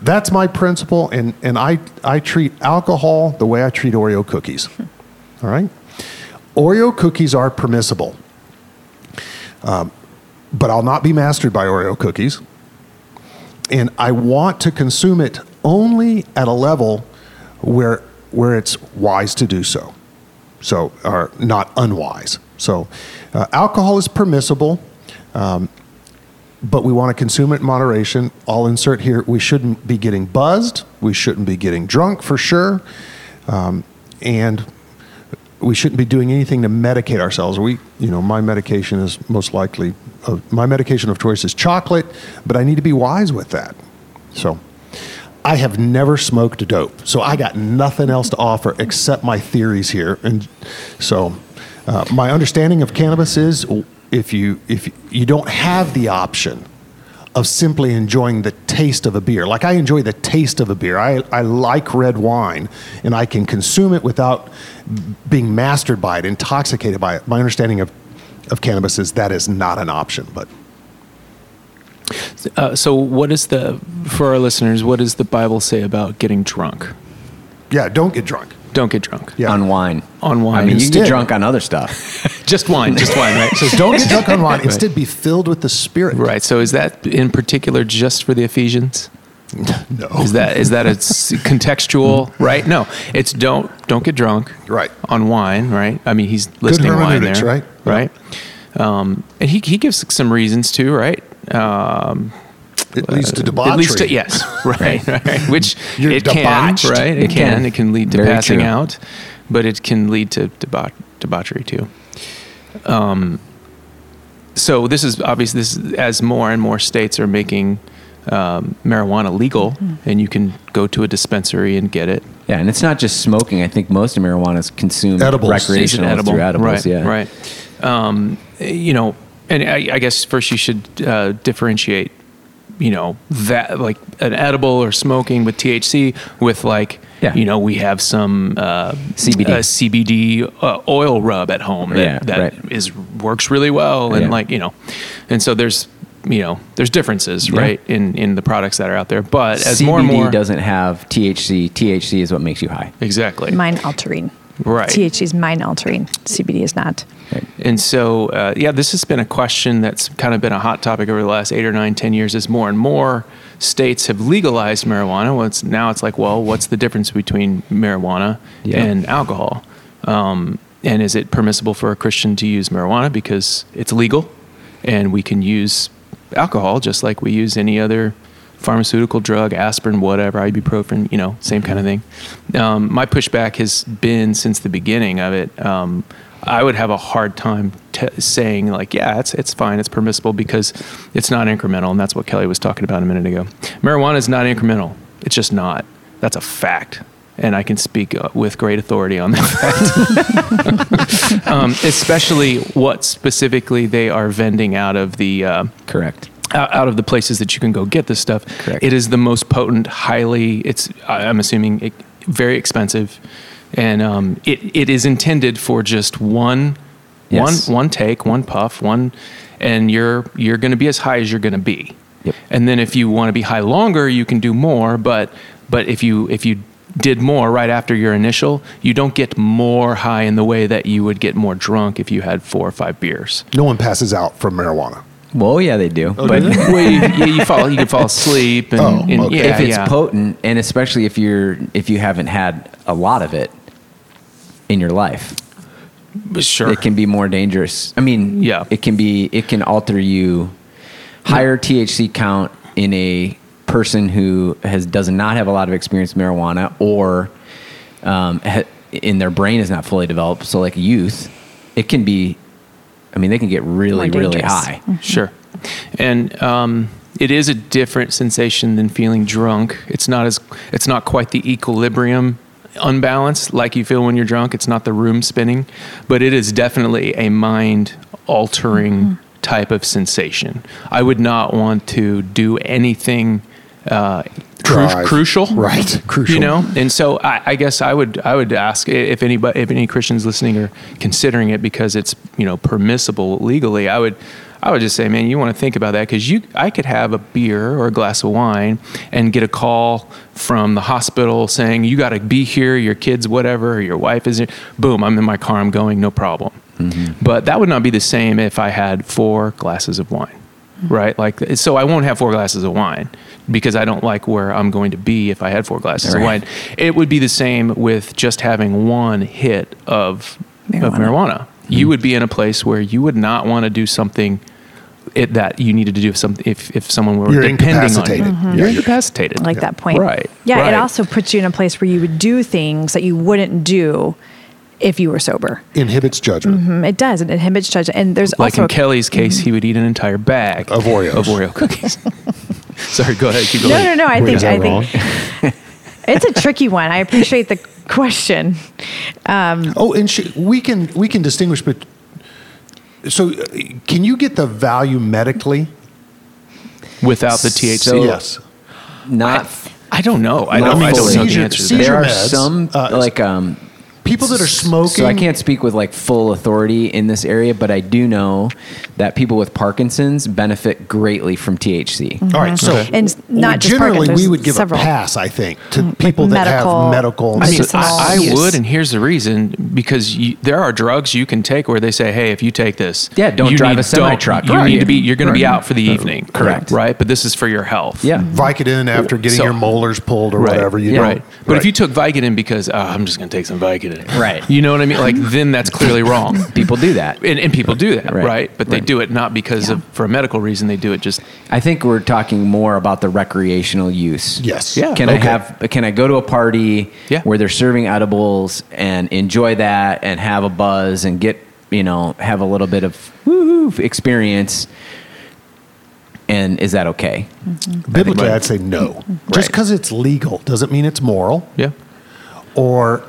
that's my principle. And, and I, I treat alcohol the way I treat Oreo cookies. All right? Oreo cookies are permissible, um, but I'll not be mastered by Oreo cookies and I want to consume it only at a level where where it's wise to do so. So, or not unwise. So, uh, alcohol is permissible, um, but we want to consume it in moderation. I'll insert here: we shouldn't be getting buzzed. We shouldn't be getting drunk for sure, um, and we shouldn't be doing anything to medicate ourselves. We, you know, my medication is most likely, uh, my medication of choice is chocolate, but I need to be wise with that. So, I have never smoked dope, so I got nothing else to offer except my theories here. And so, uh, my understanding of cannabis is if you if you don't have the option of simply enjoying the taste of a beer. Like I enjoy the taste of a beer. I, I like red wine and I can consume it without being mastered by it, intoxicated by it. My understanding of, of cannabis is that is not an option. But Uh, so, what is the, for our listeners, what does the Bible say about getting drunk? yeah, don't get drunk. Don't get drunk. Yeah. on wine. On wine. I mean, you can Instead- get drunk on other stuff. Just wine, just wine, right? So don't get drunk on wine. Instead, be filled with the Spirit. right. So, is that in particular just for the Ephesians? No. Is that is that a contextual? Right? No, it's don't don't get drunk. Right. On wine, right? I mean, he's listing wine there, right? Right. Um, and he he gives some reasons too, right? Um, It leads to debauchery. It leads to yes, right, right. Which You're it debauched. can, right? It, It can. can. It can lead to Very passing true. out, but it can lead to debauch, debauchery too. Um, so this is obviously this is, as more and more states are making um, marijuana legal, and you can go to a dispensary and get it. Yeah, and it's not just smoking. I think most of marijuana is consumed Edibles. Recreational edible? through edibles. right, yeah, right. Um, you know, and I, I guess first you should uh, differentiate. You know that like an edible or smoking with THC with like Yeah. you know we have some uh, CBD. uh, CBD uh, oil rub at home that, Yeah, that right. is works really well and Yeah. like you know, and so there's you know there's differences Yeah. right in in the products that are out there, but as CBD more and more doesn't have THC. THC is what makes you high. exactly Mind altering. Right THC is mind altering. CBD is not. And so, uh, yeah, this has been a question that's kind of been a hot topic over the last eight or nine, ten years. As more and more states have legalized marijuana, well, it's, now it's like, well, what's the difference between marijuana Yeah. and alcohol? Um, and is it permissible for a Christian to use marijuana because it's legal, and we can use alcohol just like we use any other pharmaceutical drug, aspirin, whatever, ibuprofen, you know, same kind of thing. Um, my pushback has been since the beginning of it. Um, I would have a hard time t- saying like, yeah, it's it's fine, it's permissible because it's not incremental, and that's what Kelly was talking about a minute ago. Marijuana is not incremental; it's just not. That's a fact, and I can speak uh, with great authority on that fact. um, especially what specifically they are vending out of the. Uh, Correct. Out out of the places that you can go get this stuff. Correct. It is the most potent, highly. It's I- I'm assuming it, very expensive, and um, it it is intended for just one, Yes. one one take, one puff, one, and you're you're going to be as high as you're going to be. Yep. And then if you want to be high longer, you can do more. But but if you if you did more right after your initial, you don't get more high in the way that you would get more drunk if you had four or five beers. No one passes out from marijuana. Well, yeah, they do. But well, you, yeah, you fall you can fall asleep and, Oh, and- okay. yeah, if it's yeah. potent, and especially if you're if you haven't had a lot of it in your life, sure. it can be more dangerous. I mean, Yeah. it can be. It can alter you. Higher THC count in a person who has does not have a lot of experience with marijuana, or um, ha, in their brain is not fully developed. So, like youth, it can be. I mean, they can get really, More really dangerous. high. Sure. And um, it is a different sensation than feeling drunk. It's not as it's not quite the equilibrium unbalance like you feel when you're drunk. It's not the room spinning, but it is definitely a mind altering type of sensation. I would not want to do anything uh, cru- crucial, Right. Crucial. You know, and so I, I guess I would I would ask if anybody if any Christians listening are considering it because it's you know permissible legally. I would I would just say, man, you want to think about that because you I could have a beer or a glass of wine and get a call from the hospital saying you got to be here, your kids whatever, or your wife is here. Boom, I'm in my car, I'm going, no problem. But that would not be the same if I had four glasses of wine right? Like, so I won't have four glasses of wine because I don't like where I'm going to be if I had four glasses of wine. It would be the same with just having one hit of marijuana. Of Marijuana. marijuana. You would be in a place where you would not want to do something it, that you needed to do something if, if someone were You're depending incapacitated. on you. Mhm. You're incapacitated. I like that point. Right. Yeah, right. it also puts you in a place where you would do things that you wouldn't do if you were sober. Inhibits judgment. Mm, It does. It inhibits judgment. And there's like also in Kelly's case, he would eat an entire bag Of Oreos. Of Oreo cookies. Sorry, go ahead. Keep no, going. no, no. no. I Wait, think I wrong? think it's a tricky one. I appreciate the question. Oh, and sh- we can we can distinguish, but so uh, can you get the value medically? Without the THC. So- yes. Not. I don't know. I don't, I don't know the answer to that. there are meds, some uh, like um, People that are smoking. So I can't speak with like full authority in this area, but I do know that people with Parkinson's benefit greatly from THC. All right, mm-hmm. so Mm-hmm. And not we- just generally we would give several. a pass, I think, to mm-hmm. people that medical- have medical. I mean, I, I would, and here's the reason: because you, there are drugs you can take where they say, "Hey, if you take this, Yeah, don't you drive need, a semi truck. You right. need to be, you're going to be out for the mm-hmm. evening, Correct. Right, but this is for your health. Yeah. Vicodin after getting So- your molars pulled or Right. whatever. You Yeah. don't. right. But right. if you took Vicodin because oh, I'm just going to take some Vicodin, Right. You know what I mean? Like then that's clearly wrong. People do that. And, and people do that, Right. right? But they do it not because of for a medical reason. They do it just I think we're talking more about the recreational use. Yes. Yeah. Can I have? Can I go to a party Yeah. where they're serving edibles and enjoy that and have a buzz and get you know have a little bit of woo experience? And is that okay? Mm-hmm. Biblically, I'd say no. Just Right. because it's legal doesn't mean it's moral yeah. or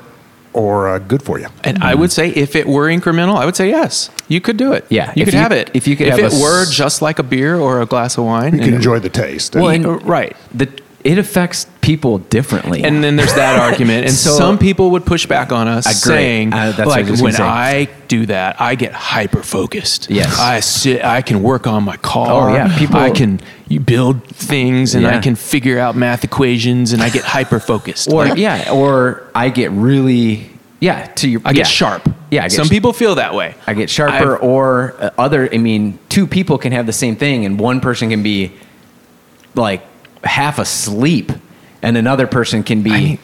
or uh, good for you. And I would say if it were incremental, I would say yes. You could do it. Yeah, You if could you- have it. if you could if have it a s- were just like a beer or a glass of wine. You can enjoy the taste. Well, And- and- right. The it affects people differently. And then there's that argument. And So- some people would push back on us Agree. saying, Uh, that's I like, when say. I do that, I get hyper focused. Yes. I sit, I can work on my car. Oh, yeah. People- I can you build things and I can figure out math equations and I get hyper focused. or yeah, or I get really yeah to your I get yeah. sharp. Yeah, I get Some people feel that way. I get sharper, I've- or uh, other. I mean, two people can have the same thing, and one person can be like half asleep, and another person can be. I-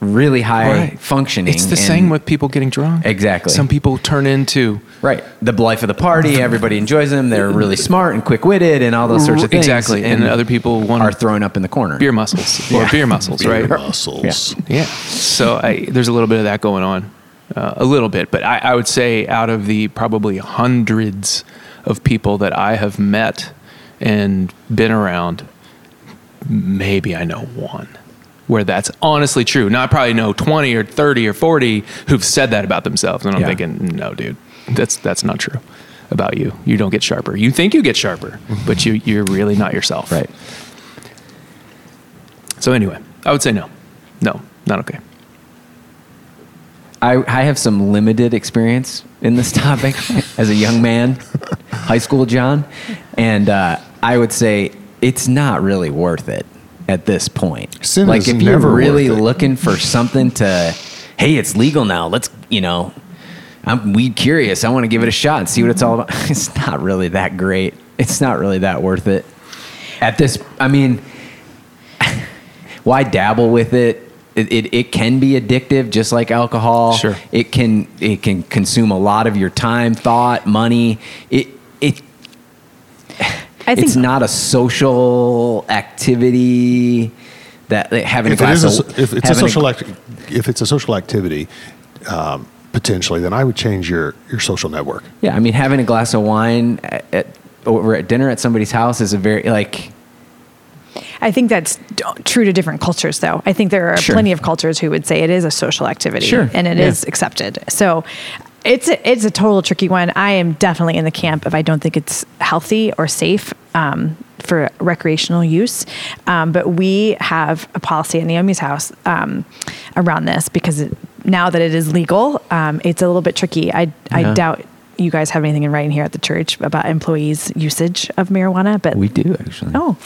really high Right. functioning. It's the and- same with people getting drunk. Exactly. Some people turn into right the life of the party. Everybody enjoys them. They're really smart and quick witted and all those sorts of things. Exactly. And other people want- are thrown up in the corner. beer muscles or Yeah. beer muscles, Beer right? muscles. Yeah. So I, there's a little bit of that going on, uh, a little bit. But I, I would say out of the probably hundreds of people that I have met and been around, maybe I know one where that's honestly true. Now I probably know 20 or 30 or 40 who've said that about themselves. And I'm Yeah. thinking, no, dude, that's, that's not true about you. You don't get sharper. You think you get sharper, but you, you're really not yourself. Right. So anyway, I would say no. No, not okay. I, I have some limited experience in this topic as a young man, high school John, and uh, I would say it's not really worth it at this point. Sin like if you're really looking for something to, hey, it's legal now. Let's you know, I'm weed curious. I want to give it a shot and see what it's all about. It's not really that great. It's not really that worth it. At this, I mean, why dabble with it? It, it, it can be addictive, just like alcohol. Sure. It can it can consume a lot of your time, thought, money. It it I think it's not a social activity that like, having If a it glass is, of a, if it's a having social act, if it's a social activity, um, potentially, then I would change your your social network. yeah, I mean, having a glass of wine at, at over at dinner at somebody's house is a very like I think that's d- true to different cultures, though. I think there are Sure. plenty of cultures who would say it is a social activity, Sure. and it is Yeah. accepted. So it's a, it's a total tricky one. I am definitely in the camp of I don't think it's healthy or safe um, for recreational use. Um, but we have a policy at Naomi's house um, around this because it, now that it is legal, um, it's a little bit tricky. I I doubt. You guys have anything in writing here at the church about employees' usage of marijuana, but we do actually. Oh,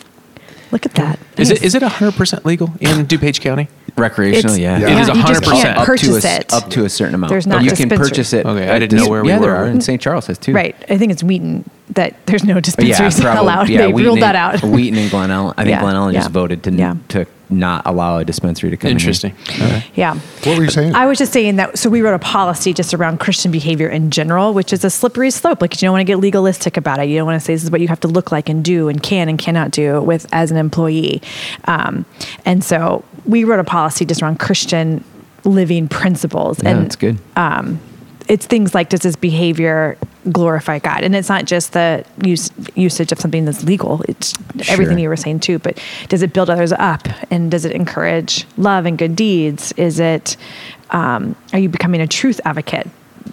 look at that! Is Nice. it is it 100% legal in DuPage County? Recreational, It's- yeah. Yeah. It is you just 100%. can't up purchase to a, it. up to a certain amount. There's But not you can dispensary. purchase it. Okay, I didn't know where we yeah, there were. are. In St. Charles has too. Right. I think it's Wheaton that there's no But dispensaries probably- allowed. yeah, they Wheaton ruled and- that out. Wheaton and Glen Ellyn. I think Yeah, Glen Ellyn just voted to yeah. to not allow a dispensary to come. in here. Interesting. Okay. yeah. What were you saying? I was just saying that. So we wrote a policy just around Christian behavior in general, which is a slippery slope. Like you don't want to get legalistic about it. You don't want to say this is what you have to look like and do and can and cannot do with as an employee. Um, and so we wrote a policy just around Christian living principles. Yeah, and that's good. um, it's things like does this behavior glorify God? And it's not just the use, usage of something that's legal. It's everything you were saying too. But does it build others up? And does it encourage love and good deeds? Is it um, are you becoming a truth advocate?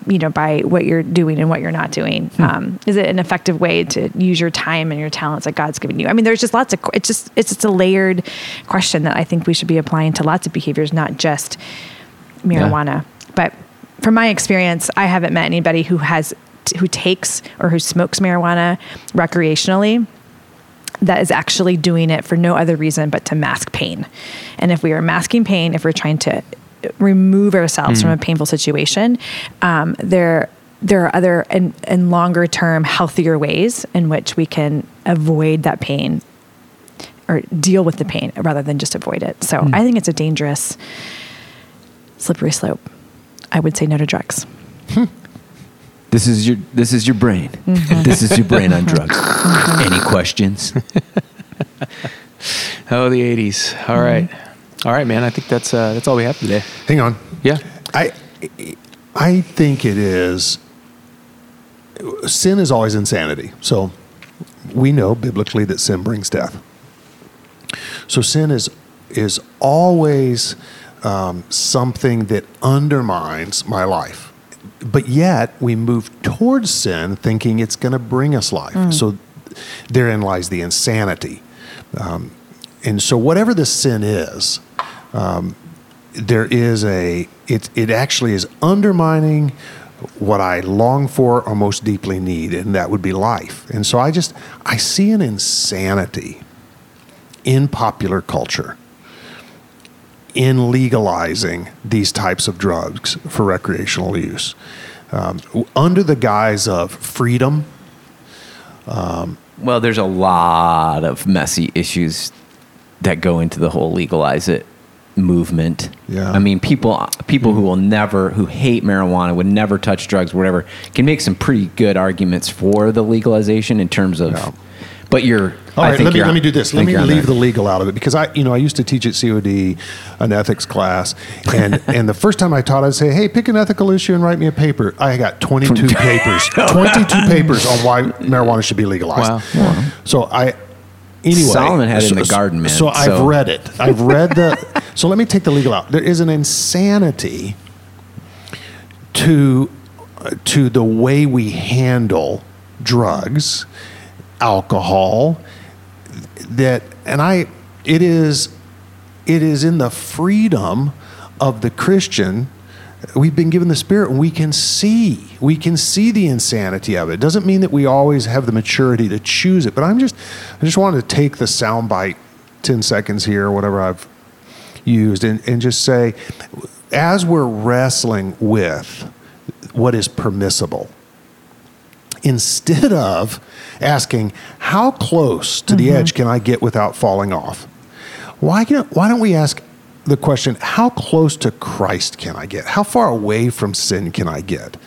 You know, by what you're doing and what you're not doing. Um, is it an effective way to use your time and your talents that God's given you? I mean, there's just lots of. It's just it's just a layered question that I think we should be applying to lots of behaviors, not just marijuana. But from my experience, I haven't met anybody who has who takes or who smokes marijuana recreationally that is actually doing it for no other reason but to mask pain. And if we are masking pain, if we're trying to remove ourselves from a painful situation, um, there there are other and, and longer term healthier ways in which we can avoid that pain or deal with the pain rather than just avoid it. So I think it's a dangerous slippery slope. I would say no to drugs. This is your this is your brain. Mm-hmm. This is your brain on drugs. Any questions? Oh, the 80s. All right. All right, man. I think that's uh, that's all we have today. Hang on. Yeah. I I think it is sin is always insanity. So we know biblically that sin brings death. So sin is is always um, something that undermines my life. But yet we move towards sin thinking it's going to bring us life. So therein lies the insanity. Um, and so whatever the sin is, there is a it it actually is undermining what I long for or most deeply need, and that would be life. And so I just I see an insanity in popular culture in legalizing these types of drugs for recreational use um, under the guise of freedom. Well, there's a lot of messy issues that go into the whole legalize it movement. Yeah. I mean, people people who will never who hate marijuana would never touch drugs, whatever, can make some pretty good arguments for the legalization in terms of. Yeah. But you're. All I right, think let me let me do this. Let me leave there. the legal out of it because I, you know, I used to teach at COD an ethics class, and and the first time I taught, I'd say, "Hey, pick an ethical issue and write me a paper." I got twenty two papers, oh, twenty two papers on why marijuana should be legalized. Wow. So I. Anyway, Solomon had it in so- the garden, man, So I've read it. I've read the. so let me take the legal out. There is an insanity to to the way we handle drugs, alcohol, that and I it is it is in the freedom of the Christian we've been given the spirit and we can see we can see the insanity of it. doesn't mean that we always have the maturity to choose it but i'm just i just wanted to take the soundbite 10 seconds here whatever i've used and, and just say as we're wrestling with what is permissible instead of asking how close to the mm-hmm. edge can I get without falling off? Why can, why don't we ask the question how close to Christ can I get? How far away from sin can I get?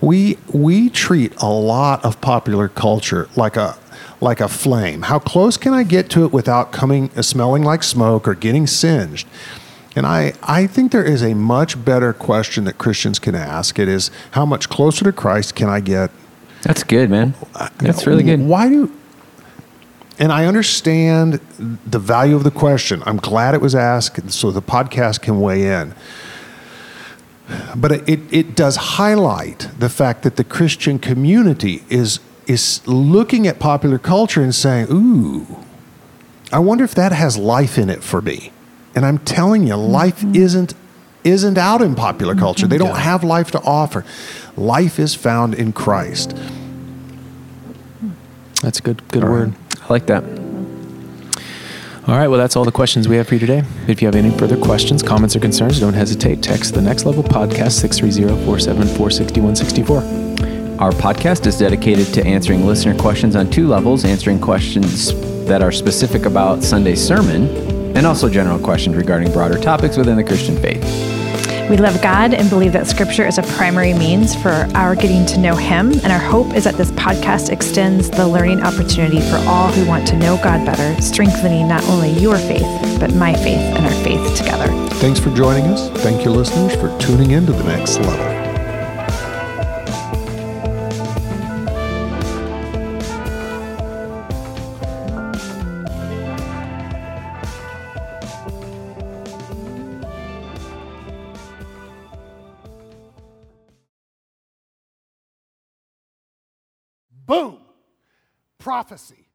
We we treat a lot of popular culture like a like a flame. How close can I get to it without coming smelling like smoke or getting singed? And I, I think there is a much better question that Christians can ask. It is how much closer to Christ can I get That's good, man. That's really good. why do and I understand the value of the question. I'm glad it was asked so the podcast can weigh in. But it, it does highlight the fact that the Christian community is is looking at popular culture and saying, ooh, I wonder if that has life in it for me. And I'm telling you, life mm-hmm. isn't isn't out in popular culture. They don't have life to offer. Life is found in Christ. That's a good, good All right. word. I like that. All right, well, that's all the questions we have for you today. If you have any further questions, comments, or concerns, don't hesitate. Text the Next Level Podcast 630 474 6164. Our podcast is dedicated to answering listener questions on two levels answering questions that are specific about Sunday's sermon, and also general questions regarding broader topics within the Christian faith. We love God and believe that Scripture is a primary means for our getting to know Him. And our hope is that this podcast extends the learning opportunity for all who want to know God better, strengthening not only your faith, but my faith and our faith together. Thanks for joining us. Thank you, listeners, for tuning in to the next level. Prophecy.